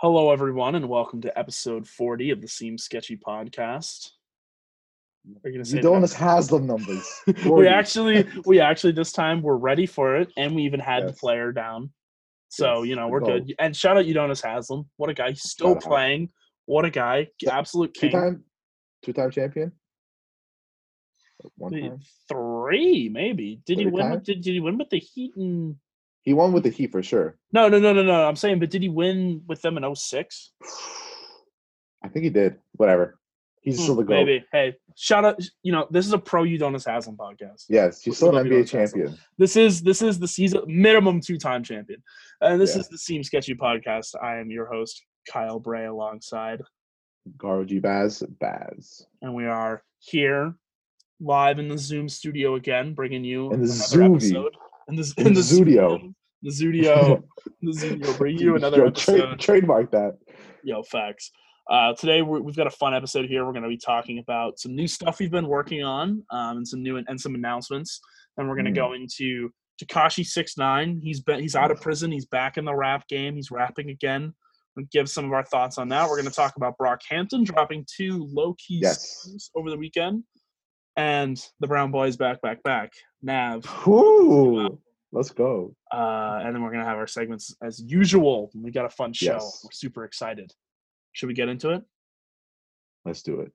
Hello, everyone, and welcome to episode 40 of the Seems Sketchy podcast. Are you You don't Haslam numbers. we actually, we actually this time we're ready for it, and we even had the Yes. player down. So Yes, you know we're goal. good. And shout out Udonis Haslam. What a guy! He's still playing. What a guy! Absolute Two-time, two time champion. One time. Three, maybe. Did he Three win? With, did, did he win with the Heat? And... He won with the Heat for sure. No, no, no, no, no. I'm saying, but did he win with them in 06? I think he did. Whatever. He's Hmm, still the goal. Maybe. Hey, shout out. You know, this is a pro Udonis Haslam podcast. Yes, he's still an NBA Haslam. champion. This is this is the season minimum two time champion, and this Yeah. is the Seam Sketchy podcast. I am your host Kyle Bray alongside, Garo G Baz, Baz. and we are here live in the Zoom studio again, bringing you In the episode. In the In the the Zudio. The Zudio, the Zudio, bring you another Yo, trade- episode. trademark that. Yo, facts. Uh, today we we've got a fun episode here. We're going to be talking about some new stuff we've been working on, um, and some new and some announcements. Then we're going to Mm. go into Tekashi Six Nine. He's been he's out of prison. He's back in the rap game. He's rapping again. We'll give some of our thoughts on that. We're going to talk about Brockhampton dropping two low key Yes. songs over the weekend, and the Brown Boys back back back. Nav. Ooh, let's go. Uh, and then we're going to have our segments as usual. We got a fun show. Yes. We're super excited. Should we get into it? Let's do it.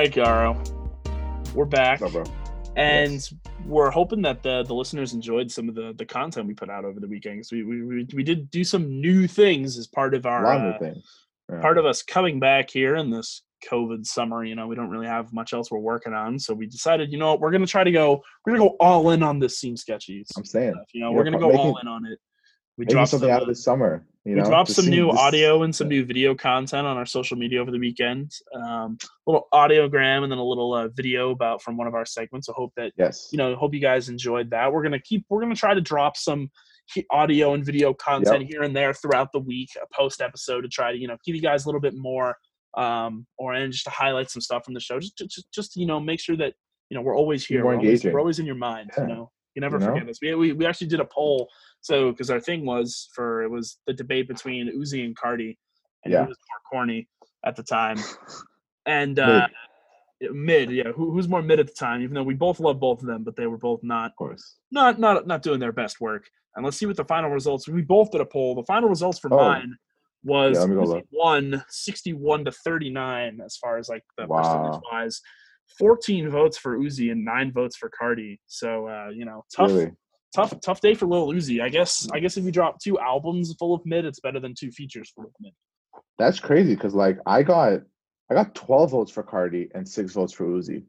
Right, Garo, we're back, What's up, bro? and Yes. we're hoping that the the listeners enjoyed some of the the content we put out over the weekend. 'cause we, we we we did do some new things as part of our uh. Yeah. part of us coming back here in this COVID summer. You know, we don't really have much else we're working on, so we decided, you know, what, we're gonna try to go. We're gonna go all in on this seam sketchy. I'm saying. stuff. You know, Yeah, we're gonna go all in on it. We Maybe dropped something some, out of this summer. You we know, dropped some new this- audio and some yeah. new video content on our social media over the weekend. Um, a little audiogram and then a little uh, video about from one of our segments. I hope that Yes. you know hope you guys enjoyed that. We're gonna keep we're gonna try to drop some audio and video content here and there throughout the week, a post episode to try to you know give you guys a little bit more um or and just to highlight some stuff from the show. Just just just you know make sure that you know we're always here. We're always, we're always in your mind. Yeah. You know. You never You know? forget us. We, we we actually did a poll so, because our thing was for it was the debate between Uzi and Cardi, and Yeah. who was more corny at the time, and uh, mid, yeah, who, who's more mid at the time? Even though we both love both of them, but they were both not Of course. not not not doing their best work. And let's see what the final results. We both did a poll. The final results for Oh. mine was Yeah, let Uzi won 61 to 39 as far as like the Wow. percentage wise. 14 votes for Uzi and nine votes for Cardi. So uh, you know, tough Really. Tough tough day for Lil Uzi. I guess I guess if you drop two albums full of mid, it's better than two features full of mid. That's crazy because like I got I got 12 votes for Cardi and six votes for Uzi.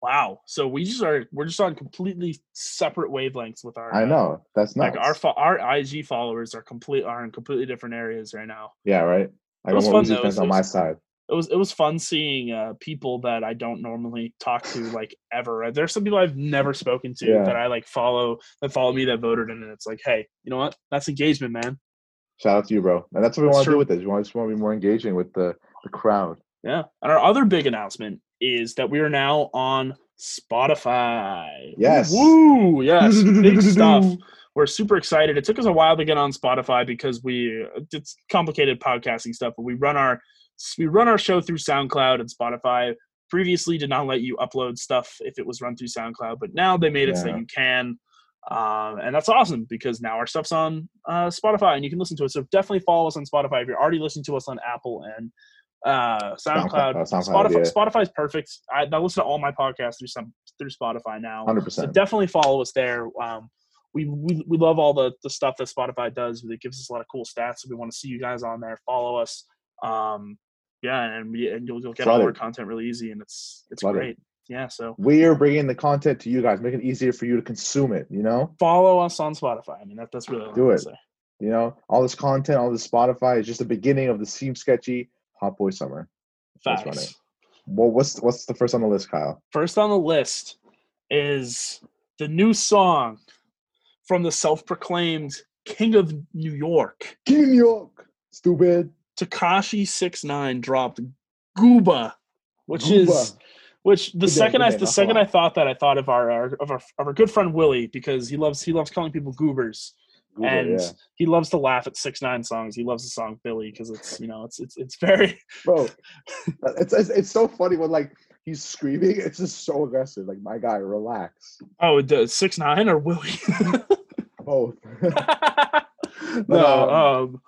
Wow. So we just are we're just on completely separate wavelengths with our. I uh, know. That's not Like our fo- our IG followers are complete are in completely different areas right now. Yeah, right. Like was I'm fun, Uzi though. It on my side. It was it was fun seeing uh, people that I don't normally talk to like ever. There's some people I've never spoken to Yeah. that I like follow that follow me that voted, in, and it's like, hey, you know what? That's engagement, man. Shout out to you, bro. And that's what we want to do with this. We want, just want to be more engaging with the, the crowd. Yeah. And our other big announcement is that we are now on Spotify. Yes. Woo! Yes. Big stuff. We're super excited. It took us a while to get on Spotify because we it's complicated podcasting stuff, but we run our we run our show through SoundCloud and Spotify. Previously did not let you upload stuff if it was run through SoundCloud, but now they made it so that you can. Um, and that's awesome because now our stuff's on uh, Spotify and you can listen to it. So definitely follow us on Spotify if you're already listening to us on Apple and uh, SoundCloud. uh, SoundCloud, Spotify, yeah. Spotify's perfect. I, I listen to all my podcasts through some through Spotify now. 100%. So definitely follow us there. Um, we, we we love all the the stuff that Spotify does. It gives us a lot of cool stats. So we want to see you guys on there. Follow us. Um, yeah, and we and you'll, you'll get all our content really easy, and it's it's Flooded. great. Yeah, so We're bringing the content to you guys, making it easier for you to consume it. You know, follow us on Spotify. I mean, that, that's really Do it. you know, all this content, all this Spotify is just the beginning of the Seem Sketchy Hot Boy Summer. Let's run Facts. Well, what's what's the first on the list, Kyle? First on the list is the new song from the self-proclaimed King of New York. King of New York. Stupid. Tekashi Six Nine dropped Gooba, which is which the Good second good I the second I thought that I thought of our, our of our of our good friend Willie because he loves he loves calling people goobers Goober, and yeah. he loves to laugh at Six Nine songs. He loves the song Billy because it's you know it's it's it's very bro, it's, it's it's so funny when like he's screaming. It's just so aggressive. Like my guy, relax. oh the Six Nine or Willie. Both. no, um, um,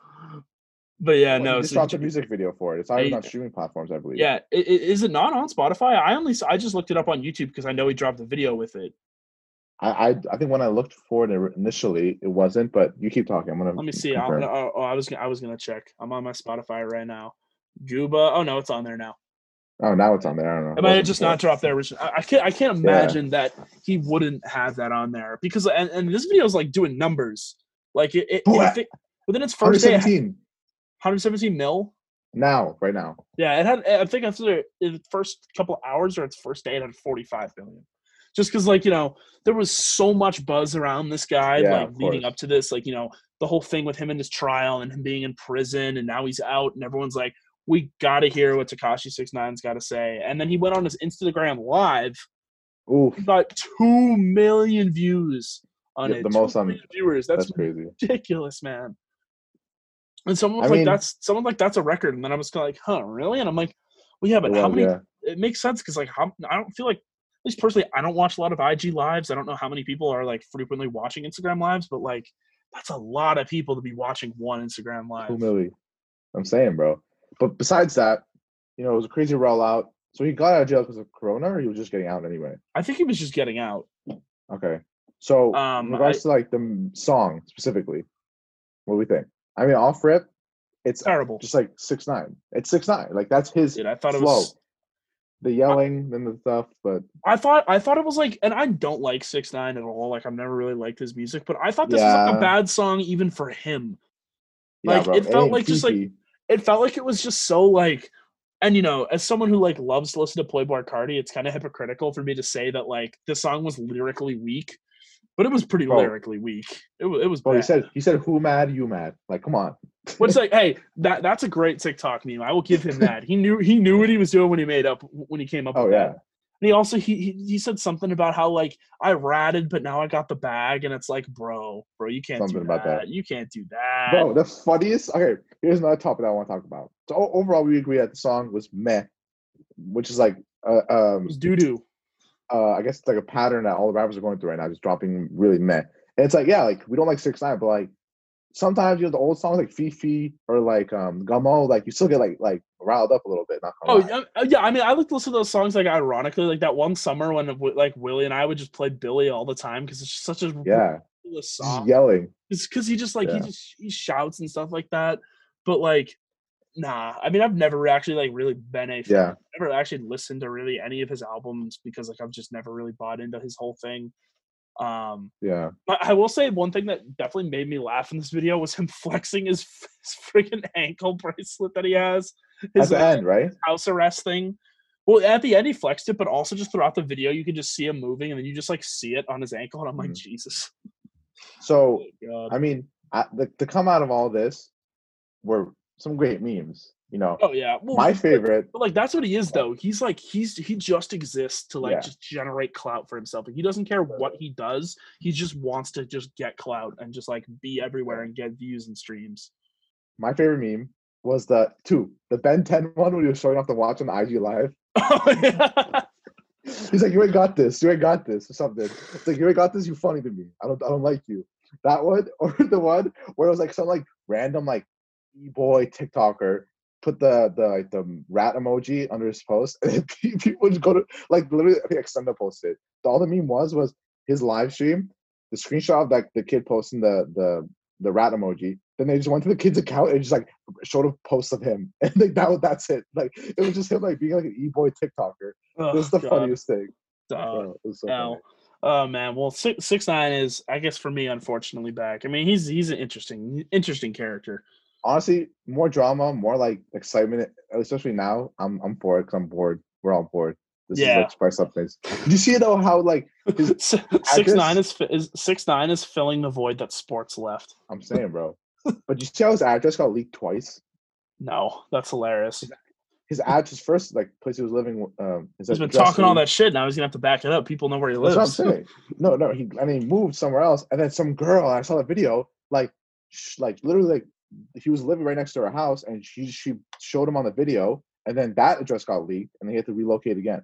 but yeah, Well, no. just so dropped a music video for it. It's not even on streaming platforms, I believe. Yeah, i- i- is it not on Spotify? I only I just looked it up on YouTube because I know he dropped the video with it. I, I I think when I looked for it initially, it wasn't. But you keep talking. I'm gonna Let me see. I'm gonna, oh, oh, I was gonna, I was gonna check. I'm on my Spotify right now. Gooba. Oh no, it's on there now. Oh, now it's on there. I don't know. It might have just before. not dropped there. Which I, I can't. I can't imagine that he wouldn't have that on there because and, and this video is like doing numbers. Like it. it, I I- within its first day, it 117 117 mil. now, right now. Yeah, it had. I think after the first couple hours or its first day, it had 45 million. Just because, like you know, there was so much buzz around this guy, Yeah, like leading course. up to this, like you know, the whole thing with him in his trial and him being in prison, and now he's out, and everyone's like, "We got to hear what Tekashi Six Nine's got to say." And then he went on his Instagram live, Oof, he got two million views on Yeah, it. the 2 most on- viewers. That's, that's crazy. ridiculous, man. And someone was I like, mean- "That's someone like that's a record," and then I was like, "Huh, really?" And I'm like, "Well, yeah, but It how many?" yeah. It makes sense because like how, I don't feel like, at least personally, I don't watch a lot of IG lives. I don't know how many people are like frequently watching Instagram lives, but like that's a lot of people to be watching one Instagram live. Two milli. I'm saying, bro. But besides that, you know, it was a crazy rollout. So he got out of jail because of Corona, or he was just getting out anyway. I think he was just getting out. Okay. So Um, in regards to like the song specifically, what do we think? I mean, off rip, it's Terrible. just like six nine. It's six nine. Like that's his Dude, I thought it flow. was. The yelling and the stuff, but I thought I thought it was like, and I don't like Six Nine at all. Like I've never really liked his music, but I thought this was like a bad song even for him. Like, bro, it felt ain't like just, like, it felt like it was just so like and you know as someone who like loves to listen to playboy cardi it's kind of hypocritical for me to say that like the song was lyrically weak but it was pretty Bro. lyrically weak it, it was Bro, he said he said who mad you mad. Like, come on. What's like hey that that's a great tiktok meme i will give him that he knew he knew what he was doing when he made up when he came up Oh with yeah. that and he also he, he he said something about how like i ratted but now i got the bag and it's like bro bro you can't Something do about that. that. you can't do that Bro, the funniest. Okay, here's another topic that I want to talk about. So overall, we agree that the song was meh, which is like, uh, um, doo-doo uh, I guess it's like a pattern that all the rappers are going through right now, just dropping really meh. And it's like, yeah, like we don't like six nine, but like sometimes you know the old songs like FEFE or like um Gummo, like you still get like like riled up a little bit. Not Oh lie. yeah, uh, yeah. I mean, I like to listen to those songs like ironically, like that one summer when like Willie and I would just play Billy all the time because it's just such a yeah, ridiculous song. yelling. It's because he just like he just he shouts and stuff like that. But like, nah. I mean, I've never actually like really been a fan. Yeah, I've never actually listened to really any of his albums because like I've just never really bought into his whole thing. Um, yeah. but I will say one thing that definitely made me laugh in this video was him flexing his, his freaking ankle bracelet that he has. At His the uh, end, right? house arrest thing. Well, at the end he flexed it, but also just throughout the video you could just see him moving, and then you just like see it on his ankle, and I'm like, Mhm. Jesus. So God. I mean, I, the, to come out of all this were some great memes. You know, Oh yeah. Well, my favorite. But like that's what he is though. He's like he's he just exists to like Yeah. just generate clout for himself. Like, he doesn't care what he does. He just wants to just get clout and just like be everywhere and get views and streams. My favorite meme was the two, the Ben 10 one when he was showing off the watch on the IG live. Oh, yeah. He's like, "You ain't got this. You ain't got this," or something. It's like, "You ain't got this. You funny to me. I don't. I don't like you." That one, or the one where it was like some like random like boy TikToker put the the like the rat emoji under his post, and people just go to like literally. I think Extenda posted. All the meme was was his live stream, the screenshot of like the kid posting the the the rat emoji. Then they just went to the kid's account and just like showed a post of him, and like that that's it. Like it was just him like being like an e boy TikToker. Oh, This is the God. funniest thing. Bro, so no. Oh man, well six six nine is I guess for me unfortunately back. I mean he's he's an interesting interesting character. Honestly, more drama, more like excitement, especially now. I'm I'm for it because I'm bored we're on board. This Yeah. is spice up. Did you see though how like his, six nine is, is six nine is filling the void that sports left. I'm saying, bro. But you see how his address got leaked twice? No, that's hilarious. His address first, like place he was living. Um, his He's been talking all that shit. Now he's gonna have to back it up. People know where he That's lives. what I'm saying. No, no, he and he moved somewhere else, and then some girl. I saw the video, like, sh- like literally, like he was living right next to her house, and she she showed him on the video, and then that address got leaked, and they had to relocate again.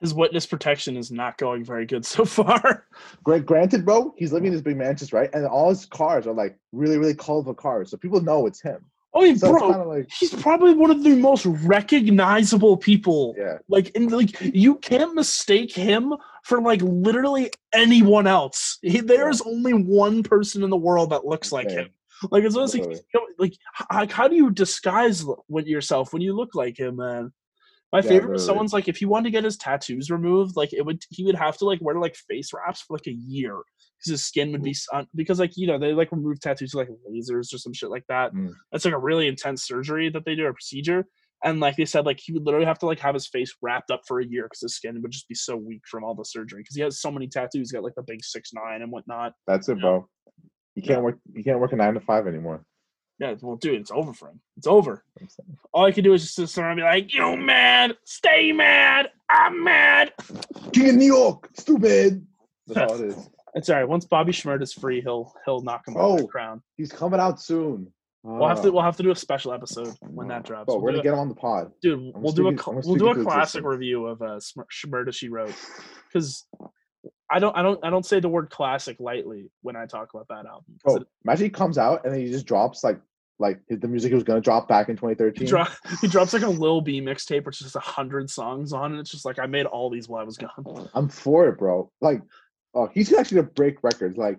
His witness protection is not going very good so far. Gra- Granted, bro, he's living in this big mansion, right? And all his cars are like really, really colorful cars, so people know it's him. I mean, So bro, like, he's probably one of the most recognizable people. yeah, Like, in like you can't mistake him for like literally anyone else. He, there's only one person in the world that looks like him. Like it's honestly Literally. you know, like like how do you disguise with yourself when you look like him, man? My Yeah, favorite was someone's like if he wanted to get his tattoos removed, like it would he would have to like wear like face wraps for like a year because his skin would be s- un- because like you know they like remove tattoos with, like lasers or some shit like that. Mm. That's like a really intense surgery that they do a procedure. And like they said, like he would literally have to like have his face wrapped up for a year because his skin would just be so weak from all the surgery. Because he has so many tattoos, he's got like the big six nine and whatnot. that's it, bro. You can't Yeah. work. You can't work a nine to five anymore. Yeah, well, dude, it's over for him. It's over. All I can do is just sit around and be like, "You mad? Stay mad. I'm mad." King of New York, stupid. That's all it is. It's all right. Once Bobby Schmurd is free, he'll he'll knock him off the Oh. crown. He's coming out soon. We'll have to Ah. we'll have to do a special episode when that drops. But We'll we're gonna a- get him on the pod. dude, I'm we'll do a speaking- cl- I'm we'll do a classic existence. review of uh, Sm- Shmurda She Wrote because I don't I don't I don't say the word classic lightly when I talk about that album. 'cause oh, Bro, imagine he comes out and then he just drops like like the music he was gonna drop back in He, 2013. dro- he drops like a Lil B mixtape, which is just a hundred songs on, and it's just like I made all these while I was gone. Oh, I'm for it, bro. Like, oh, he's actually gonna break records. Like,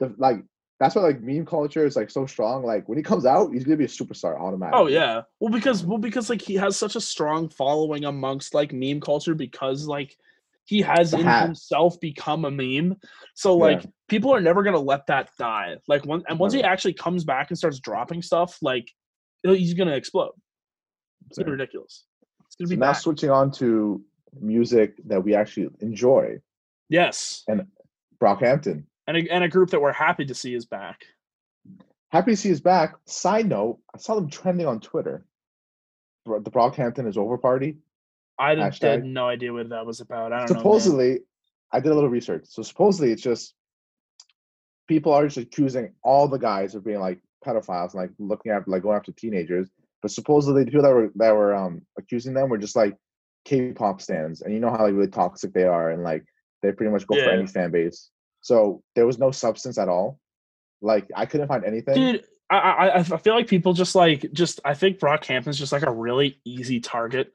the like that's why like meme culture is like so strong. Like when he comes out, he's gonna be a superstar oh, automatically. Oh yeah, well because well because like he has such a strong following amongst like meme culture because like he has The in hat. himself become a meme. So Yeah. like people are never gonna let that die. Like one and once he actually comes back and starts dropping stuff, like he's gonna explode. It's gonna be ridiculous. It's gonna So be now switching on to music that we actually enjoy. yes, And Brockhampton. and a, and a group that we're happy to see is back. Happy to see is back. Side note, I saw them trending on Twitter. The Brockhampton is over party. I did, had no idea what that was about. I don't know. supposedly, I did a little research. So supposedly, it's just people are just accusing all the guys of being like pedophiles and like looking at like going after teenagers. But supposedly, the people that were that were um accusing them were just like K-pop stands, and you know how like really toxic they are, and like they pretty much go for any fan base. So there was no substance at all. Like I couldn't find anything. dude I, I I feel like people just like just i think brockhampton's just like a really easy target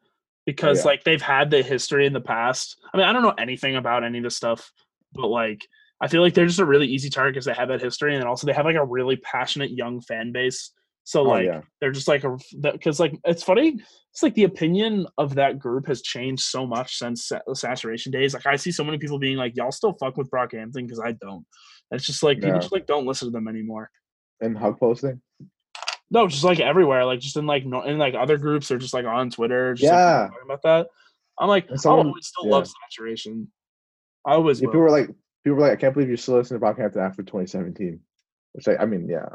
because yeah. like they've had the history in the past i mean i don't know anything about any of this stuff but like i feel like they're just a really easy target because they have that history and also they have like a really passionate young fan base so Oh, like yeah. they're just like a because like it's funny it's like the opinion of that group has changed so much since the saturation days like i see so many people being like y'all still fuck with brockhampton because i don't it's just like people Yeah. just like don't listen to them anymore And hug posting. No, just like everywhere, like just in like no, in like other groups or just like on Twitter. Just, like, Yeah. talking about that. I'm like, And I'll always still love saturation. I always Yeah, people were like, people were like, I can't believe you're still listening to Brockhampton after 2017. Which I, I mean, yeah,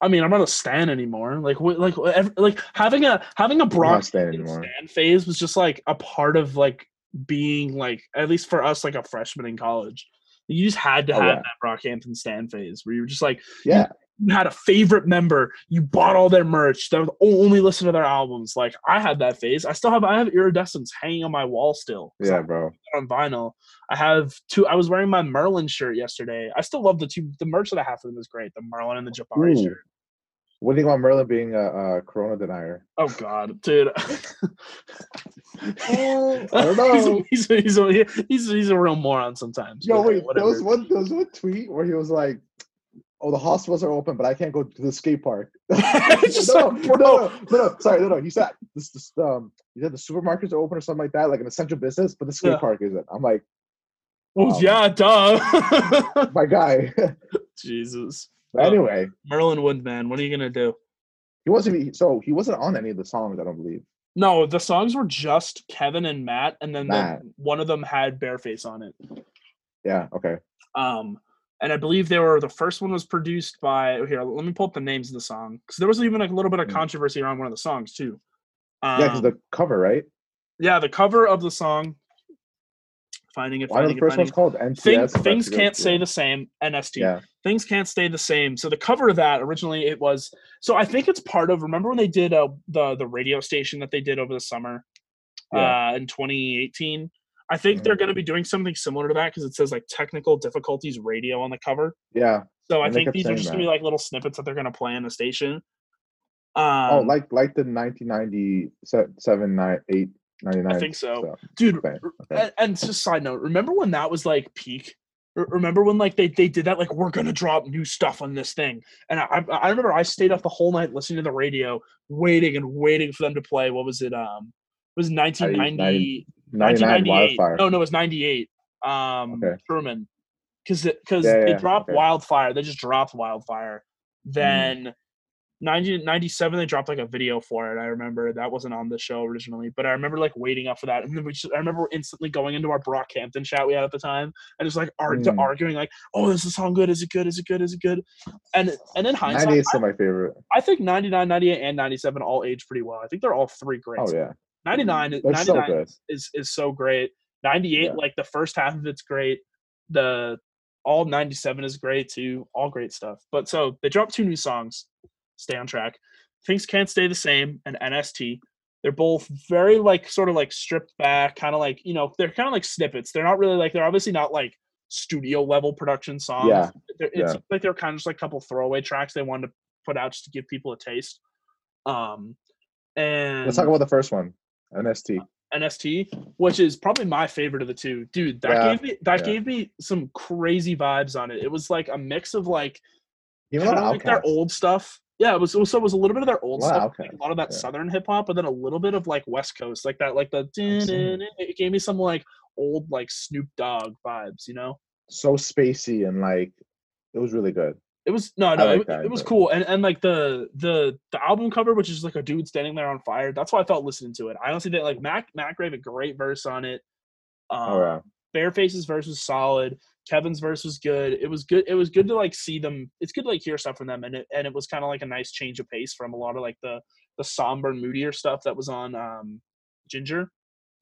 I mean, I'm not a stan anymore. Like, like, like having a having a Brock staying stan phase was just like a part of like being like at least for us like a freshman in college. You just had to Oh, have yeah. that Brockhampton stan phase where you were just like, Yeah, you had a favorite member, you bought all their merch, that would only listen to their albums. Like I had that phase. I still have I have Iridescence hanging on my wall still. yeah, bro. on vinyl. I have two. I was wearing my Merlyn shirt yesterday. I still love the two. The merch that I have for them is great. The Merlyn and the Jabari Ooh. shirt. What do you think about Merlyn being a, a Corona denier? Oh God, dude. I don't know. he's, he's, he's, a, he's, a real moron sometimes. Yo, wait, there was one, there was one tweet where he was like, "Oh, the hospitals are open, but I can't go to the skate park." Just no, like, no, no, no, no, sorry, no, no. He said this, this, um, he said the supermarkets are open or something like that, like an essential business, but the skate Yeah. park isn't. I'm like, Well, um, yeah, duh. my guy. Jesus. but anyway, Merlyn Wood man, what are you gonna do? he wasn't. So he wasn't on any of the songs. I don't believe. No, the songs were just Kevin and Matt, and then the, one of them had Bearface on it. Yeah. Okay. Um, and I believe they were the first one was produced by here. Let me pull up the names of the song because there was even like a little bit of Mm. controversy around one of the songs too. Um, Yeah, because the cover, right? yeah, the cover of the song. Finding it. Why Finding the first finding one's it. called NTS? Thing, things can't stay the same. NST. Yeah. Things can't stay the same. So the cover of that originally it was. So I think it's part of. Remember when they did uh, the the radio station that they did over the summer, Yeah. uh, in 2018. I think they're Mhm. going to be doing something similar to that because it says like technical difficulties radio on the cover. Yeah. So I they think these are just gonna be like little snippets that they're gonna play in the station. Um, oh, like like the 1997, nine, eight, 99. I think so, stuff. dude. okay, okay. And, just side note, remember when that was like peak? Remember when like they they did that like we're gonna drop new stuff on this thing, and I I I remember I stayed up the whole night listening to the radio, waiting and waiting for them to play. What was it? Um, it was 1990, 99 1998. Wildfire. No, no, it was 98. Um, Okay. Truman, because because Yeah, they dropped okay. Mm. Wildfire. They just dropped Wildfire. Then 1997, they dropped like a video for it. I remember that wasn't on the show originally, but I remember like waiting up for that. And then we just, I remember instantly going into our Brockhampton chat we had at the time and just like Mm. arguing like, "Oh, is this song good? Is it good? Is it good? Is it good?" And and in hindsight, 98 is still my favorite. I, I think 99, 98, and 97 all age pretty well. I think they're all three great. Oh yeah, 99, is- 99 so is is so great. 98, Yeah. like the first half of it's great. The all 97 is great too. All great stuff. But so they dropped two new songs. Stay on track. Things can't stay the same and NST. They're both very like sort of like stripped back, kind of like you know they're kind of like snippets. They're not really like they're obviously not like studio level production songs. Yeah, They're, it's yeah. like they're kind of just like a couple throwaway tracks they wanted to put out just to give people a taste. Um, and Let's talk about the first one, NST. NST, which is probably my favorite of the two. Dude, that Yeah, gave me that yeah. gave me some crazy vibes on it. It was like a mix of like Even kind of like their old stuff. Yeah, it was also it was a little bit of their old of stuff, like a lot of that yeah. southern hip hop, but then a little bit of like West Coast, like that, like the it gave me some like old like Snoop Dogg vibes, you know. so spacey and like it was really good. It was no, no, like it, that, it was but- cool, and and like the the the album cover, which is like a dude standing there on fire. That's why I felt listening to it. I honestly think like Mac Mac gave a great verse on it. Um, Oh yeah, Bearface's verse was solid. Kevin's verse was good. It was good. It was good to like see them. It's good to like hear stuff from them, and it and it was kind of like a nice change of pace from a lot of like the the somber, moodier stuff that was on um Ginger.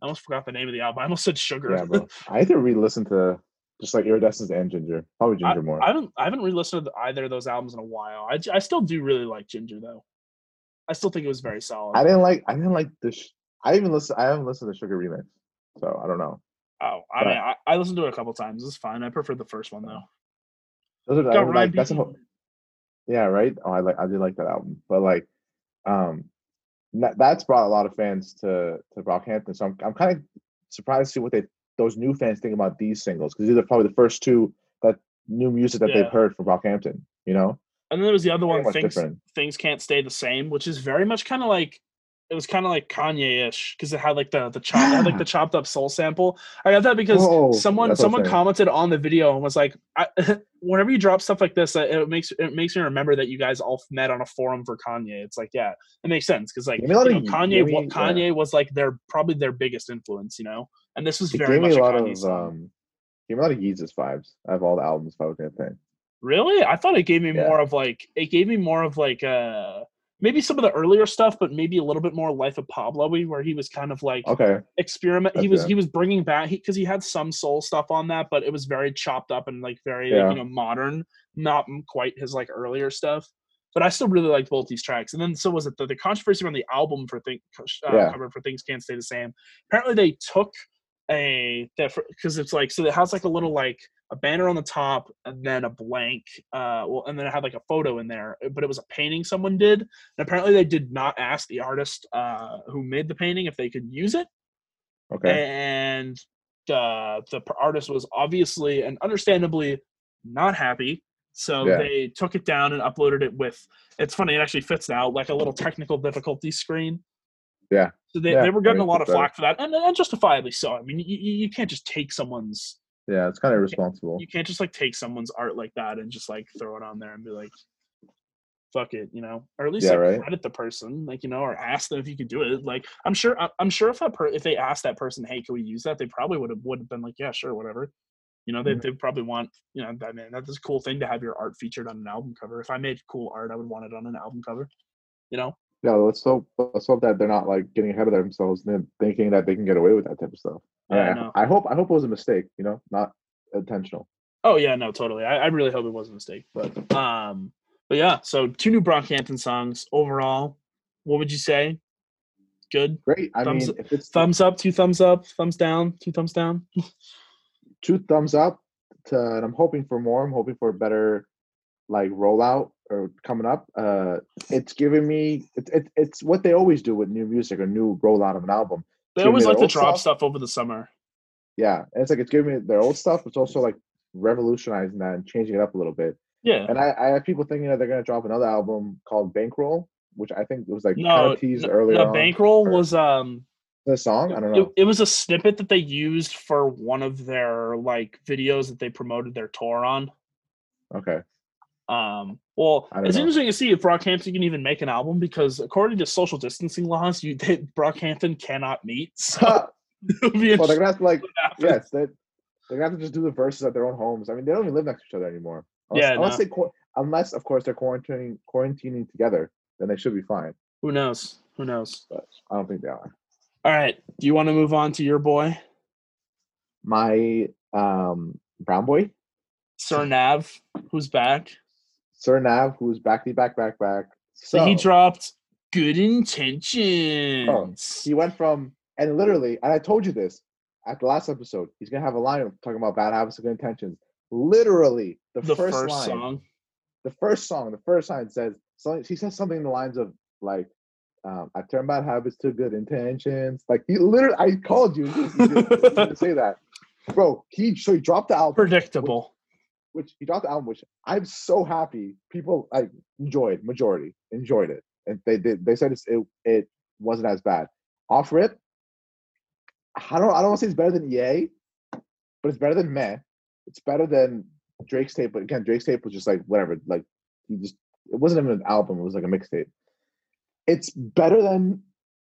I almost forgot the name of the album. I almost said Sugar. yeah, bro. I had to re-listen to just like Iridescence and Ginger. Probably Ginger more. I haven't I haven't re-listened to either of those albums in a while. I, I still do really like Ginger though. I still think it was very solid. I didn't like. I didn't like the. Sh- I even listen. I haven't listened to Sugar remix, so I don't know. oh, I mean, I, I listened to it a couple times. It's fine. I prefer the first one though. Those are I Got like. That's a whole, yeah, right. Oh, I like. I did like that album, but like, um, that, that's brought a lot of fans to to Brockhampton. So I'm I'm kind of surprised to see what they those new fans think about these singles because these are probably the first two that new music that Yeah. they've heard from Brockhampton. You know, And then there was the other one, things different. things can't stay the same, which is very much kind of like it was kind of like Kanye-ish because it had like the the chop had like the chopped up soul sample. I got that because Whoa, someone that's what I'm someone commented on the video and was like, I, whenever you drop stuff like this, it makes it makes me remember that you guys all met on a forum for Kanye. It's like, yeah, it makes sense because like Gave me a lot you know, Kanye wa- me- yeah. Kanye was like their probably their biggest influence, you know, and this was it very gave me much a lot Kanye of song. um, gave me a lot of Yeezus vibes. I have all the albums if I was gonna think. Really? I thought it gave me Yeah. more of like it gave me more of like uh maybe some of the earlier stuff, but maybe a little bit more Life of Pablo where he was kind of like Okay, experiment. He was fair. he was bringing back because he, had some soul stuff on that, but it was very chopped up and like very like, you know modern, not quite his like earlier stuff. But I still really liked both these tracks. And then so was it the, the controversy around the album for thing uh, Yeah. cover for things can't stay the same. Apparently they took a different because it's like so it has like a little like a banner on the top and then a blank uh well and then it had like a photo in there but it was a painting someone did and apparently they did not ask the artist uh who made the painting if they could use it okay, and the the artist was obviously and understandably not happy so Yeah. they took it down and uploaded it with it's funny it actually fits now like a little technical difficulty screen Yeah. so they, Yeah, they were I getting a lot of flack for that and, and justifiably so i mean you, you can't just take someone's yeah, it's kind of irresponsible. you can't just like take someone's art like that and just like throw it on there and be like fuck it, you know, or at least Yeah, like right. credit the person, like you know, or ask them if you could do it. Like I'm sure, I'm sure if that per- if they asked that person, hey, can we use that? They probably would have would have been like, yeah, sure, whatever. You know, they Mhm. they probably want, you know, I mean, that's a cool thing to have your art featured on an album cover. If I made cool art, I would want it on an album cover. You know, Yeah, let's hope let's hope that they're not like getting ahead of themselves and thinking that they can get away with that type of stuff. Yeah, I know. I hope I hope it was a mistake, you know, not intentional. Oh yeah, no, totally. I, I really hope it was a mistake, but um, but yeah. So two new Brockhampton songs overall. What would you say? Good. Great. I Thumbs- mean, if it's Thumbs up, two thumbs up, thumbs down, two thumbs down. two thumbs up, to, and I'm hoping for more. I'm hoping for a better like rollout or coming up. Uh, it's giving me it's it, it's what they always do with new music or new rollout of an album. They always like to drop stuff. stuff over the summer. Yeah, and it's like it's giving me their old stuff. It's also like revolutionizing that and changing it up a little bit. Yeah. And I, I have people thinking that they're gonna drop another album called Bankroll, which I think was like kind No, of teased no, earlier on. bankroll or- was um The song, I don't it, know. it was a snippet that they used for one of their like videos that they promoted their tour on. Okay, Um, well, it's know. interesting to see if Brockhampton can even make an album because according to social distancing laws, you they, Brockhampton cannot meet. So well, they're gonna have to like yes, they they're gonna have to just do the verses at their own homes. I mean, they don't even live next to each other anymore. Unless, Yeah, unless no. they unless of course they're quarantining quarantining together, then they should be fine. Who knows? Who knows? But I don't think they are. All right. Do you want to move on to your boy, My um brown boy, Sir Nav, who's back? Sir Nav, who's backly back back back. So, he dropped Good Intentions. he went from and literally, and I told you this at the last episode. He's gonna have a line talking about bad habits and good intentions. Literally, the, the first, first, line, song. the first song, the first line says so. He says something in the lines of like, um, "I turn bad habits to good intentions." Like he literally, I called you he say that, bro. He so he dropped the album, Predictable. Which he dropped the album, which I'm so happy people like enjoyed. Majority enjoyed it, and they did. They said it's, it it wasn't as bad. Off rip, I don't I don't want to say it's better than EA, but it's better than Meh. It's better than Drake's tape, but again, Drake's tape was just like whatever. Like he just it wasn't even an album; it was like a mixtape. It's better than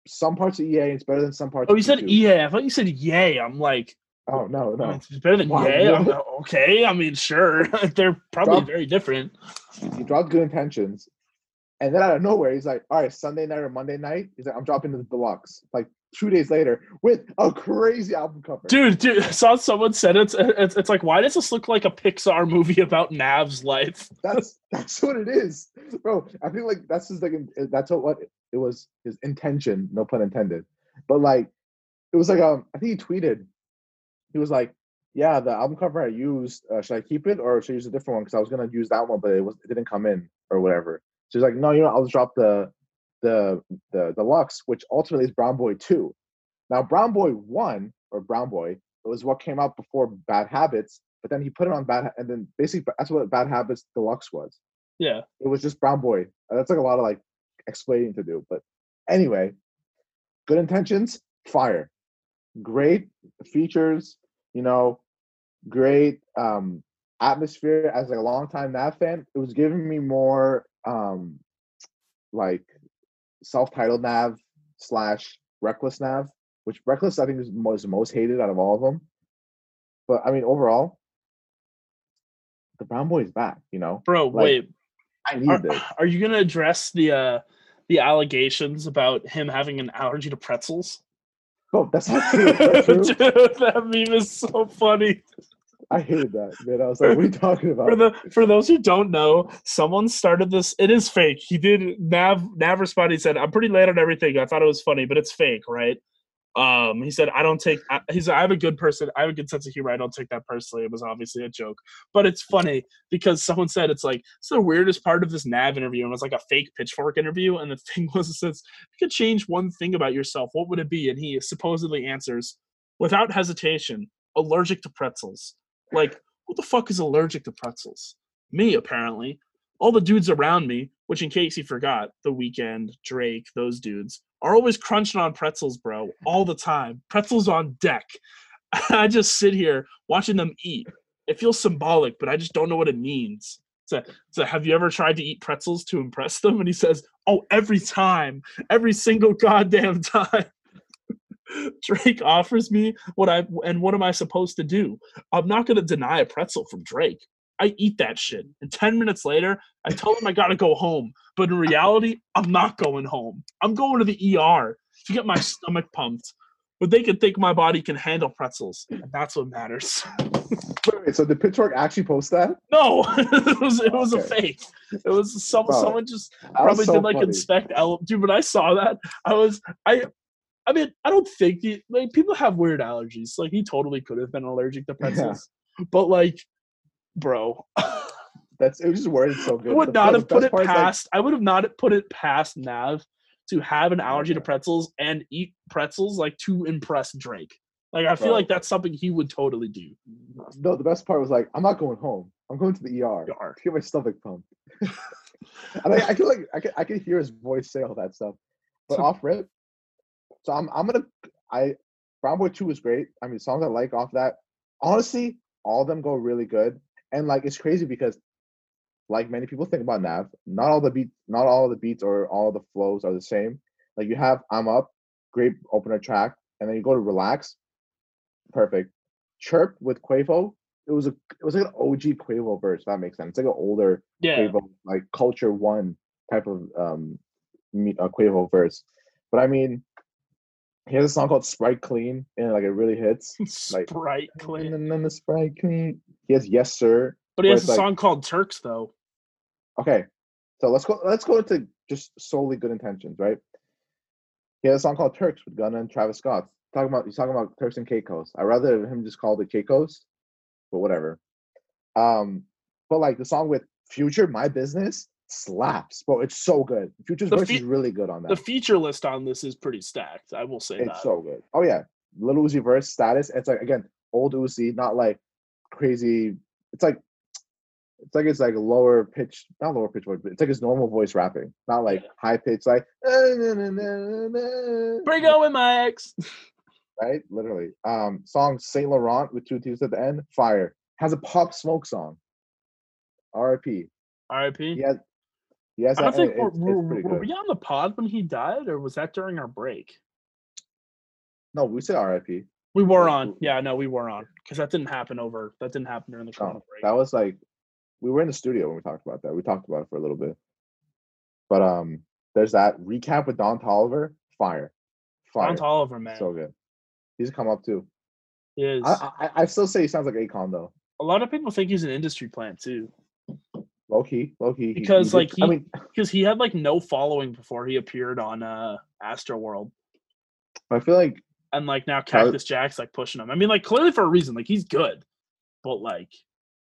some parts of EA. It's better than some parts. Oh, you said P2. EA. I thought you said yay. I'm like, Oh no, I no. mean, it's better than Wow. I'm, okay. I mean, sure. They're probably Drop- very different. he dropped good intentions, and then out of nowhere, he's like, "All right, Sunday night or Monday night." He's like, "I'm dropping the deluxe." Like two days later, with a crazy album cover. Dude, dude, I saw someone said it's, it's it's like why does this look like a Pixar movie about Nav's life? that's that's what it is, bro. I feel like that's his like that's what, what it was his intention, no pun intended. But like, it was like um, I think he tweeted, he was like, "Yeah, the album cover I used, uh, should I keep it or should I use a different one? Because I was gonna use that one, but it was it didn't come in or whatever." So he's like, "No, you know, I'll just drop the the the deluxe, which ultimately is Brown Boy two. Now, Brown Boy one or Brown Boy it was what came out before Bad Habits, but then he put it on Bad, and then basically that's what Bad Habits Deluxe was. Yeah. It was just Brown Boy. That's like a lot of like explaining to do, but anyway, good intentions, fire, great features, you know, great um atmosphere. As a longtime Nav fan, it was giving me more um like self-titled Nav slash Reckless Nav, which Reckless I think is most most hated out of all of them. But I mean, overall, the Brown Boy is back. You know, Bro, Like, wait. I need Are, this. are you gonna address the uh the allegations about him having an allergy to pretzels? Oh, that's not true. That's true. Dude, that meme is so funny. I hated that, man. I was like, what are you talking about? For the for those who don't know, someone started this. It is fake. He did Nav Nav responded. He said, "I'm pretty late on everything. I thought it was funny, but it's fake, right?" Um, he said, "I don't take." I, he said, "I have a good person. I have a good sense of humor. I don't take that personally. It was obviously a joke, but it's funny because someone said it's like it's the weirdest part of this Nav interview, and it was like a fake Pitchfork interview. And the thing was, it says you could change one thing about yourself. What would it be? And he supposedly answers without hesitation, allergic to pretzels. Like, what the fuck is allergic to pretzels? Me, apparently. All the dudes around me, which in case you forgot, The Weeknd, Drake, those dudes, are always crunching on pretzels, bro, all the time. Pretzels on deck. I just sit here watching them eat. It feels symbolic, but I just don't know what it means. So, so have you ever tried to eat pretzels to impress them? And he says, "Oh, every time, every single goddamn time." Drake offers me what I and what am I supposed to do? I'm not gonna deny a pretzel from Drake. I eat that shit. And 10 minutes later, I tell him I gotta go home. But in reality, I'm not going home. I'm going to the ER to get my stomach pumped. But they can think my body can handle pretzels. And that's what matters. Wait, wait, so did Pitchfork actually post that? No, it was it was a fake. It was some Bro, someone just probably so did like funny. inspect ele- dude. When I saw that, I was I. I mean, I don't think he, like people have weird allergies. Like he totally could have been allergic to Yeah. pretzels, but like, bro, That's it was just worded so good. I would The- not have put it part is, like, past. I would have not put it past Nav to have an allergy to pretzels and eat pretzels like to impress Drake. Like I feel Bro. like that's something he would totally do. no, the best part was like, I'm not going home. I'm going to the ER to get my stomach pumped. and I, I feel like I could I could hear his voice say all that stuff. But off rip, so I'm I'm gonna I Brown Boy Two is great. I mean, songs I like off that. Honestly, all of them go really good. And like it's crazy because, like many people think about Nav, not all the beats, not all the beats or all the flows are the same. Like you have I'm Up, great opener track, and then you go to Relax, perfect. Chirp with Quavo, it was a it was like an OG Quavo verse. If that makes sense. It's like an older Yeah, Quavo, like Culture One type of um uh, Quavo verse. But I mean, he has a song called Sprite Clean, and like it really hits. like- Sprite clean. And then the Sprite Clean. He has Yes Sir. But he has a like- song called Turks though. Okay, so let's go. Let's go into just solely good intentions, right? He has a song called Turks with Gunna and Travis Scott. Talking about he's talking about Turks and Caicos. I'd rather him just call it Caicos, but whatever. Um, but like the song with Future, My Business slaps, bro. It's so good. Future's The verse fe- is really good on that. The feature list on this is pretty stacked. I will say it's that. so good. Oh yeah, Little Uzi verse status. It's like again old Uzi, not like crazy. It's like it's like it's like lower pitch, not lower pitch voice, but it's like his normal voice rapping, not like Yeah. high pitch, like Bring on with my ex. right, literally. Um, song Saint Laurent with two T's at the end, fire has a pop smoke song. R.I.P. R.I.P. He has I don't that, think and were, it's, were, it's were good. we on the pod when he died, or was that during our break? No, we said R.I.P. We were on. Yeah, no, we were on because that didn't happen over. That didn't happen during the No, commercial break. that was like we were in the studio when we talked about that. We talked about it for a little bit. But um there's that recap with Don Toliver. Fire. Fire. Don Toliver, man, So good. He's come up too. he is. I, I I still say he sounds like Akon though. a lot of people think he's an industry plant too, Low key. Low key. he- he Because, did- like, I he- mean because he had like no following before he appeared on uh Astro World, I feel like and like now Cactus Jack's like pushing him. I mean, like clearly for a reason. Like he's good, but like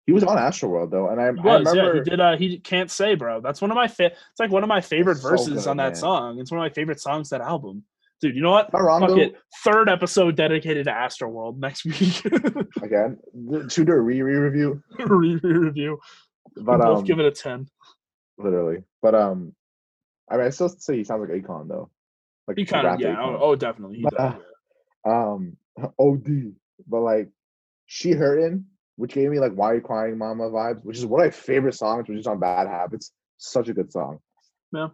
he was on Astroworld though. And I, he I was, yeah, he did. Uh, he can't say, bro. That's one of my fa- It's like one of my favorite so verses good, on that man. song. It's one of my favorite songs that album, dude. You know what? Wrong Fuck though? it. Third episode dedicated to Astro World next week. Again. To do a re re review. Re- review. But um give it a ten. literally. But um I mean I still say he sounds like Akon though. Like He kind of yeah. Akon. Oh, definitely. But, does, uh, yeah. um OD. But like she hurting, which gave me like Why Are You Crying Mama vibes, which is one of my favorite songs, which is on Bad Habits. Such a good song. Yeah.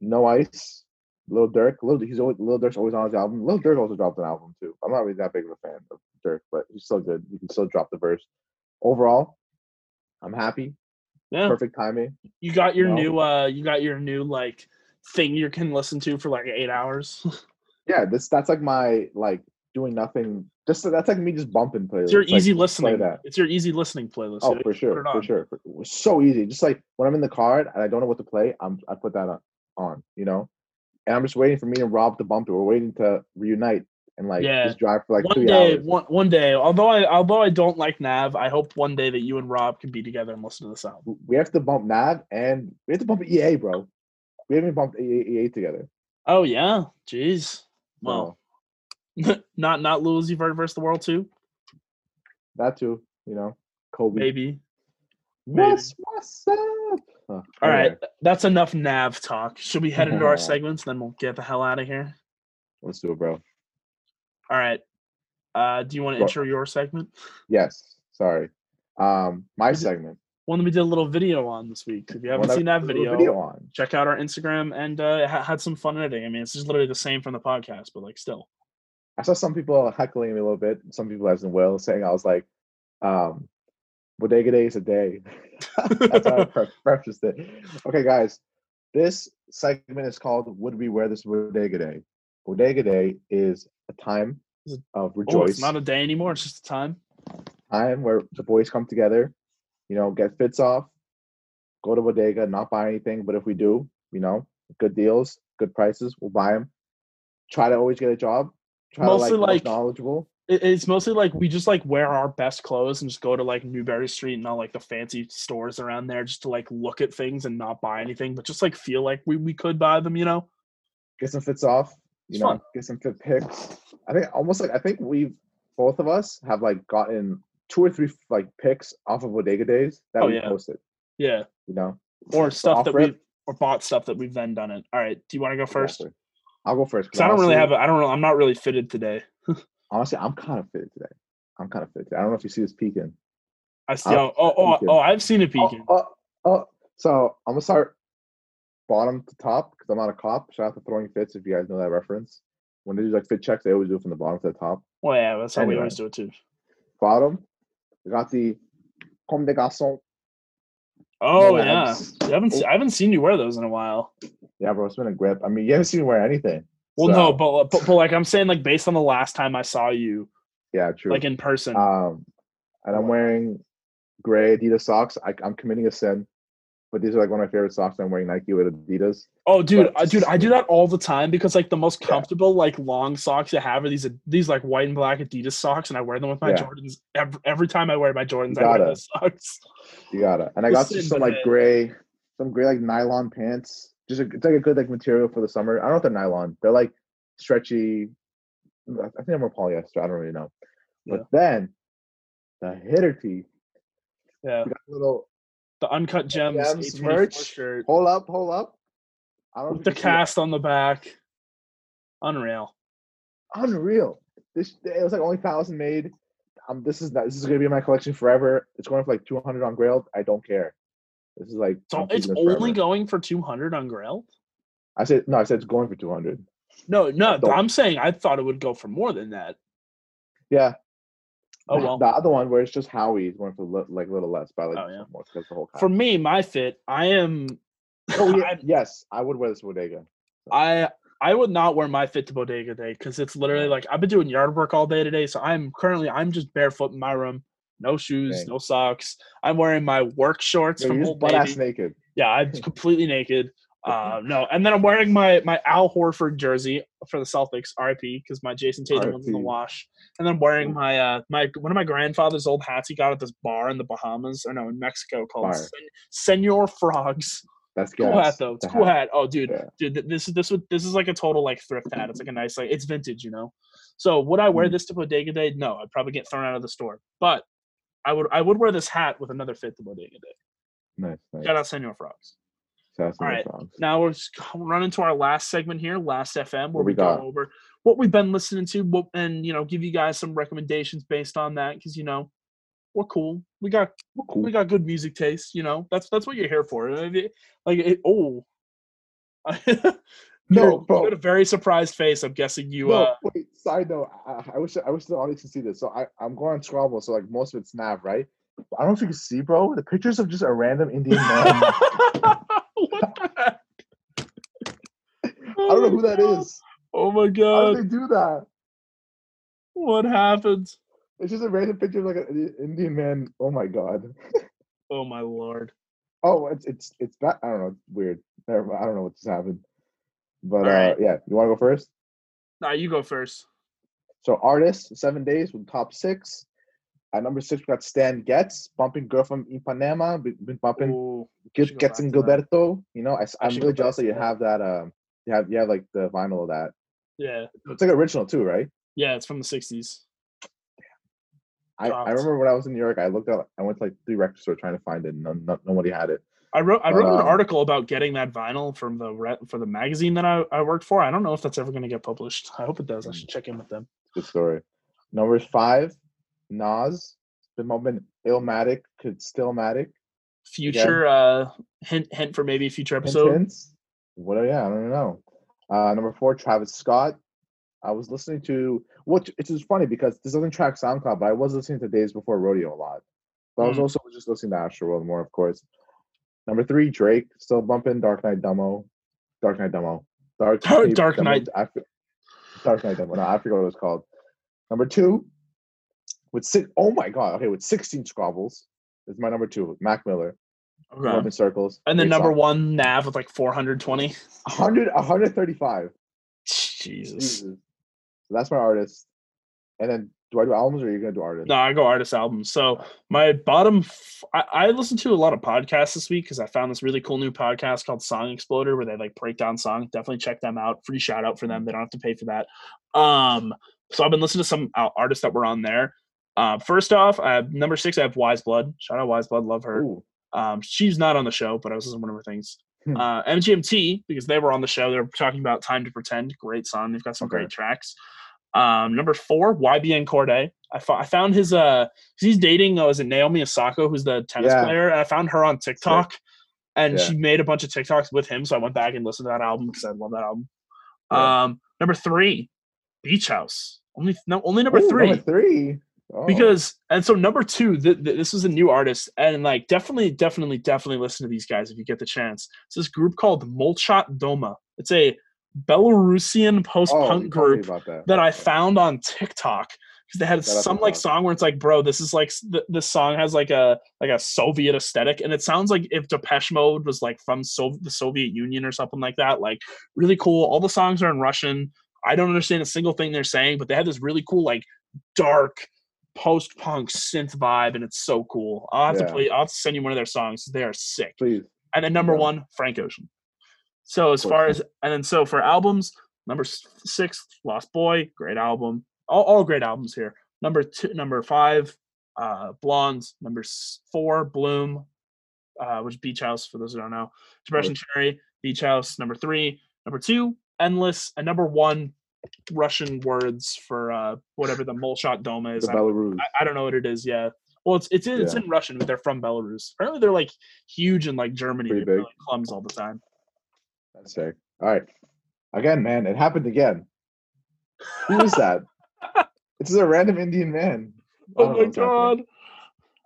No Ice, Lil Durk. Lil he's always Lil Durk's always on his album. Lil Durk also dropped an album too. I'm not really that big of a fan of Durk, but he's still good. You can still drop the verse. Overall, I'm happy. yeah. Perfect timing. You got your No. new uh you got your new like thing you can listen to for like eight hours. Yeah, this that's like my like doing nothing. Just that's like me just bumping playlist. it's your It's like, easy play listening. that. It's your easy listening playlist. Oh, for sure, for sure. For- was so easy. Just like when I'm in the car and I don't know what to play, I'm I put that on, on, you know, and I'm just waiting for me and Rob to bump it. We're waiting to reunite and like Yeah. just drive for like one three day, hours. one one day. Although I although I don't like Nav, I hope one day that you and Rob can be together and listen to this album. We have to bump Nav and we have to bump EA, bro. We haven't bumped EA, EA together. Oh yeah, jeez. Well, So, not not Uzi Vert versus the world too. that too, you know, Kobe. Maybe. maybe. What's what's up? Huh, All right, anyway, that's enough Nav talk. Should we head into our segments? Then we'll get the hell out of here. let's do it, bro. All right. Uh, do you want to Go- intro your segment? Yes, sorry. Um, my it- segment. one that we did a little video on this week. If you haven't One seen that video, video on. check out our Instagram and uh, ha- had some fun editing. I mean, it's just literally the same from the podcast, but like still. I saw some people heckling me a little bit. Some people, as in Will, saying I was like, um, "Bodega day is a day." That's how I pre- prefaced it. Okay, guys, this segment is called "Would We Wear This Bodega Day?" Bodega Day is a time Of Oh, rejoice, it's not a day anymore. It's just a time. time where the boys come together, you know, get fits off, go to bodega, not buy anything, but if we do, you know, good deals, good prices, we'll buy them. Try to always get a job. Try Mostly to like, like- knowledgeable. It's mostly like we just like wear our best clothes and just go to like Newbury Street and all like the fancy stores around there just to like look at things and not buy anything, but just like feel like we, we could buy them, you know? get some fits off, you It's know, fun. get some fit picks. I think almost like I think we've both of us have like gotten two or three like picks off of bodega days that Oh, we yeah. posted. Yeah. You know, Or stuff that we or bought stuff that we've then done it. All right. Do you want to go first? Exactly. I'll go first. Because I don't really have a, I don't know. I'm not really fitted today. Honestly, I'm kind of fitted today. I'm kind of fitted. Today. I don't know if you see this peeking. I see. Oh, oh, oh, peeking. oh, I've seen it Oh, oh, oh. So I'm gonna start bottom to top because I'm not a cop. Shout out to throwing fits if you guys know that reference. When they do like fit checks, they always do it from the bottom to the top. Well, yeah, that's how we always do it too. Bottom, we got the Comme des Garçons. Oh yeah, abs. I haven't se- I haven't seen you wear those in a while. Yeah, bro, it's been a grip. I mean, you haven't seen me wear anything. Well, no, but, but but like I'm saying, like based on the last time I saw you, yeah, true. like in person. um, and I'm wearing gray Adidas socks. I, I'm committing a sin, but these are like one of my favorite socks. I'm wearing Nike with Adidas. oh, dude, but- I, dude, I do that all the time because like the most Yeah. comfortable like long socks I have are these these like white and black Adidas socks, and I wear them with my Yeah. Jordans every, every time I wear my Jordans. I wear those socks. You got it. And I got some like gray, some gray like nylon pants. Just a, it's like a good like material for the summer. I don't know if they're nylon. They're like stretchy. I think they're more polyester. I don't really know. But then the hitter tee. Yeah, We got a little the uncut gems, Gems merch. shirt hold up, hold up. I don't know with the it. cast on the back. Unreal. unreal. This it was like only thousand made. Um, this is not, this is gonna be in my collection forever. It's going for like two hundred on Grail. I don't care. This is like So it's only going for 200 on Grail. I said no. I said it's going for two hundred. No, no, I'm saying I thought it would go for more than that. Yeah. Oh well. The other one where it's just Howie is going for li- like a little less by like Oh, yeah. more because the whole. For me, my fit, I am. oh yeah, I, yes, I would wear this bodega. I I would not wear my fit to bodega day because it's literally like I've been doing yard work all day today. So I'm currently I'm just barefoot in my room, no shoes, Dang. no socks. I'm wearing my work shorts Yo, from you're Old just butt ass naked. Yeah, I'm completely naked. Uh, no, and then I'm wearing my my Al Horford jersey for the Celtics, RIP, because my Jayson Tatum one's in the wash. And then I'm wearing my uh my one of my grandfather's old hats he got at this bar in the Bahamas or no in Mexico called Sen- Senor Frogs. That's Cool gas. hat though. It's The cool hat. Oh, dude, Yeah. dude, this is this would this is like a total like thrift hat. It's like a nice like it's vintage, you know. So would I wear Mm. this to Bodega Day? No, I'd probably get thrown out of the store. But I would I would wear this hat with another fit to Bodega Day. Nice, nice. Shout out Senor Frogs. Shout out to All right. songs. Now we're running to our last segment here, last FM, where we, we go got? over what we've been listening to, what, and you know, give you guys some recommendations based on that, because you know, we're cool. We got Well, cool. we got good music taste. You know, that's that's what you're here for. Like, it, oh, No, You're- you bro. had a very surprised face. I'm guessing you. No, uh, wait. Side note: I, I wish I wish the audience could see this. So I I'm going on Scrobble, so like most of it's Nav, right? I don't know if you can see, bro. The pictures of just a random Indian man. the? I don't know who that is. Oh my god! How god! did they do that? What happened? It's just a random picture of like an Indian man. Oh my god. Oh my lord! Oh, it's it's it's bad. I don't know. It's weird. Never, mind, I don't know what just happened. But uh, yeah, you want to go first? Nah, you go first. So artists, seven days with top six. At number six, we got Stan Getz, bumping girl from Ipanema, be- been bumping Ooh, should Getz and back to that. Gilberto. You know, I, am really jealous that you have that. Um, you have you have like the vinyl of that. yeah, It's like original too, right? yeah, it's from the '60s. I, I remember when I was in New York, I looked up, I went to like three record stores trying to find it, and none, none, nobody had it. I wrote I But, wrote an um, article about getting that vinyl from the re- for the magazine that I, I worked for. I don't know if that's ever going to get published. I hope it does. I Mm. should check in with them. Good story. Number five, Nas, been bumping Illmatic, could Stillmatic. Future uh hint hint for maybe a future episode. Hints? What? Yeah, I don't know. Uh, number four, Travis Scott. I was listening to which it is just funny because this doesn't track SoundCloud, but I was listening to Days Before Rodeo a lot. But I was Mm. also just listening to Astroworld more, of course. Number three, Drake, still bumping Dark Knight Demo. Dark Knight Demo. Dark, Dark- Knight Dark Knight. I, Dark Knight Demo. No, I forgot what it was called. Number two, with six, oh my god, okay, with 16 scrobbles, is my number two, Mac Miller. Okay. Love in Circles. And then number song. one, Nav with like 420. 100, 135. Jesus. Jesus. So that's my artist. And then do I do albums or are you gonna do artists? No, I go artist albums. So my bottom, f- I, I listened to a lot of podcasts this week because I found this really cool new podcast called Song Exploder where they like break down songs. Definitely check them out. Free shout out for them. They don't have to pay for that. Um, so I've been listening to some uh, artists that were on there. Uh, first off, I have number six. I have Weyes Blood. Shout out Weyes Blood. Love her. Um, she's not on the show, but I was listening to one of her things. Hmm. Uh, MGMT because they were on the show. They were talking about "Time to Pretend." Great song. They've got some Okay. great tracks. Um, number four, YBN Cordae. I, fo- I found his uh, he's dating. Uh, is it Naomi Osaka, who's the tennis Yeah. player? And I found her on TikTok, and Yeah. she made a bunch of TikToks with him. So I went back and listened to that album because I love that album. Yeah. Um, number three, Beach House. Only no, only number Ooh, three Number three. Oh, because and so number two th- th- this is a new artist and like definitely definitely definitely listen to these guys if you get the chance. It's this group called molchat doma. It's a belarusian oh, post-punk me group that. that i found on tiktok because they had some like song where it's like bro this is like th- this song has like a like a soviet aesthetic and it sounds like if depeche mode was like from so- the soviet union or something like that like really cool. All the songs are in russian. I don't understand a single thing they're saying but they have this really cool like dark post-punk synth vibe and it's so cool. I'll have Yeah. to play i'll have to send you one of their songs they are sick. Please. and then number Yeah. one frank ocean. So as far as and then so for albums number six lost boy great album. All, all great albums here. Number two number five uh blondes. Number four bloom uh which is beach house for those who don't know. Depression cherry beach house number three. Number two endless and number one russian words for uh whatever the molchat doma is The I, don't- Belarus. I, I don't know what it is yeah well it's it's in, it's Yeah. in russian but they're from belarus apparently they're like huge in like germany Pretty big. really clums all the time That's sick. All right. Again, man, it happened again. Who is that? this is a random Indian man. Oh my god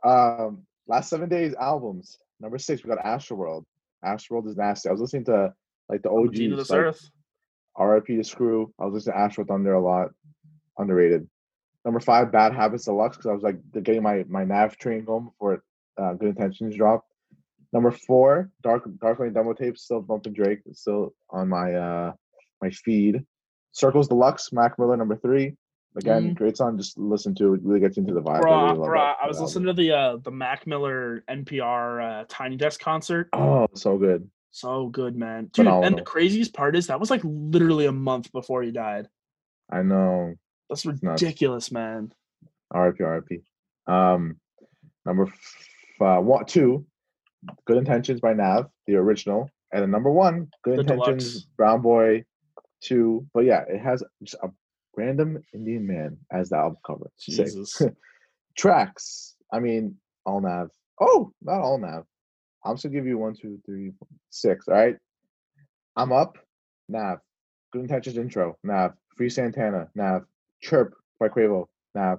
Um, last seven days albums. Number six, we got Astroworld. Astroworld is nasty. I was listening to like the the Gene of OGs, this like earth R.I.P. to Screw. I was listening to Astro Thunder a lot. Underrated. Number five, Bad Habits Deluxe, because I was like getting my my nav train home before uh, Good Intentions dropped. Number four, Dark Dark Lane demo tape, still bumping Drake, it's still on my uh my feed. Circles Deluxe, Mac Miller, number three. Again, Mhm. great song. Just listen to it. Really gets into the vibe. I, really love bro that- i was that listening to the uh the mac miller npr uh tiny desk concert album. Oh, so good. So good man dude and the craziest part is that was like literally a month before he died I know. that's ridiculous man RIP, RIP. Um, number f- uh, one, two, Good Intentions by Nav, the original, and then number one, Good The Intentions, deluxe. Brown Boy, two. But yeah, it has just a random Indian man as the album cover. Jesus Tracks. I mean, all Nav. Oh, not all Nav. I'm just gonna give you one, two, three, four, six. All right. I'm up. Nav. Good Intentions intro. Nav. Free Santana. Nav. Chirp by Quavo. Nav.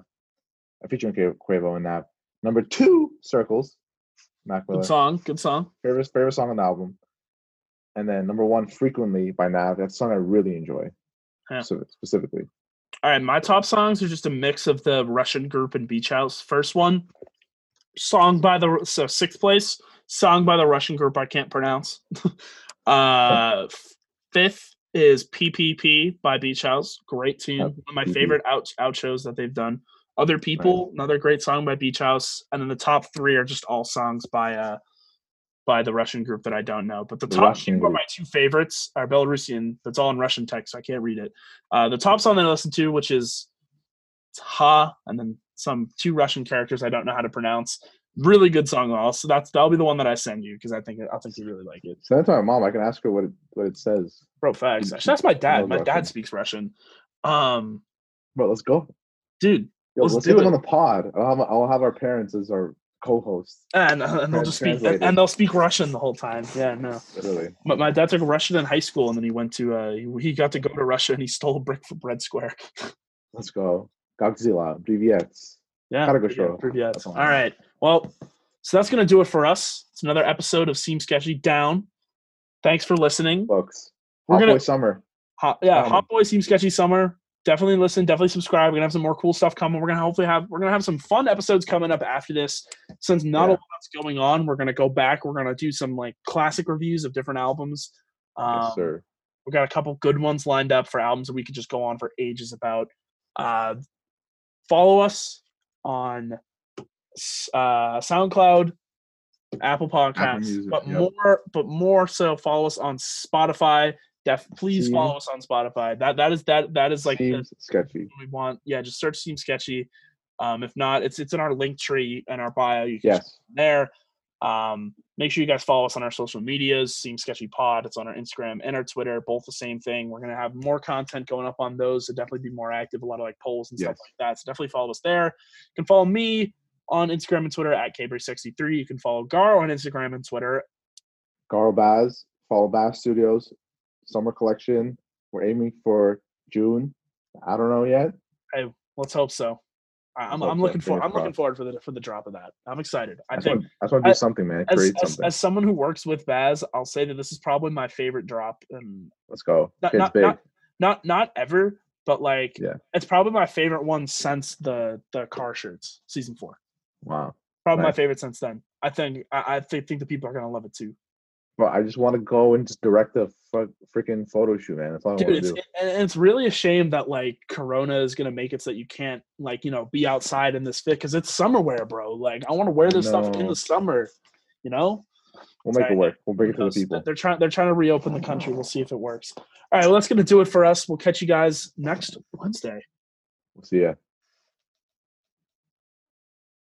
Uh, Featuring Qua- Quavo and Nav. Number two, Circles. Mac Miller. good song good song Favorite favorite song on the album. And then number one, Frequently by Nav. That's a song I really enjoy. Yeah. Specifically. All right, my top songs are just a mix of the Russian group and Beach House. First one, song by the so sixth place, song by the Russian group I can't pronounce. uh, fifth is PPP by Beach House, great tune, one of my favorite out outros that they've done. Other people, another great song by Beach House, and then the top three are just all songs by uh by the Russian group that I don't know. But the The top Russian two are my two favorites are Belarusian. That's all in Russian text, so I can't read it. Uh, the top song that I listen to, which is it's Ha, and then some two Russian characters I don't know how to pronounce. Really good song, all. So that's that'll be the one that I send you because I think I think you really like it, Send it to my mom. I can ask her what it what it says. bro. Facts. Actually, that's my dad. My dad speaks Russian. Um, But let's go. dude, Yo, Let's let's, do get them it. on the pod. I'll have I'll have our parents as our co-hosts. and, uh, and they'll just speak translated. and they'll speak Russian the whole time. Yeah, no. Literally. My, my dad took Russian in high school, and then he went to uh, he, he got to go to Russia, and he stole a brick from Red Square. Let's go. Godzilla. BVX. Yeah, Gotta go show. That's All right, well, so that's gonna do it for us. It's another episode of Seem Sketchy Down. Thanks for listening. Books. We're Hot gonna Boy Summer. Hot, yeah, Um, Hot Boy Seem Sketchy Summer. Definitely listen. Definitely subscribe. We're gonna have some more cool stuff coming. We're gonna hopefully have we're gonna have some fun episodes coming up after this. Since not a lot's going on, we're gonna go back. We're gonna do some like classic reviews of different albums. Um, yes, sir. we got a couple good ones lined up for albums that we could just go on for ages about. Uh, follow us on uh, SoundCloud, Apple Podcasts, Music, but yep. more, but more so, follow us on Spotify. Def, please Seem- follow us on Spotify. That that is that that is like the, sketchy. we want. Yeah, just search Seem Sketchy. Um, if not, it's it's in our link tree and our bio. You can Yes. there. Um, make sure you guys follow us on our social medias. Seem Sketchy Pod. It's on our Instagram and our Twitter, both the same thing. We're gonna have more content going up on those, so definitely be more active. A lot of like polls and stuff Yes. like that. So definitely follow us there. You can follow me on Instagram and Twitter at Cabri63. You can follow Gar on Instagram and Twitter. Garo Baz. Follow Baz Studios. Summer collection. We're aiming for June. I don't know yet. Hey, Let's hope so. I'm, I'm looking for I'm looking forward for the for the drop of that. I'm excited. I I think I just want to do something, man. as, Create as, something. as someone who works with Baz, I'll say that this is probably my favorite drop, and Let's go. not not, not not not ever, but like Yeah. it's probably my favorite one since the the car shirts season four. Wow. Probably my favorite since then. I think I, I think, think the people are gonna love it too. But I just want to go and just direct a fu- freaking photo shoot, man. That's all I Dude, want it's to do. and it's really a shame that like Corona is gonna make it so that you can't like you know be outside in this fit because it's summer wear, bro. Like I want to wear this stuff in the summer, you know. We'll make it work. We'll bring it to the people. They're trying. They're trying to reopen the country. We'll see if it works. All right, well, that's gonna do it for us. We'll catch you guys next Wednesday. We'll see ya.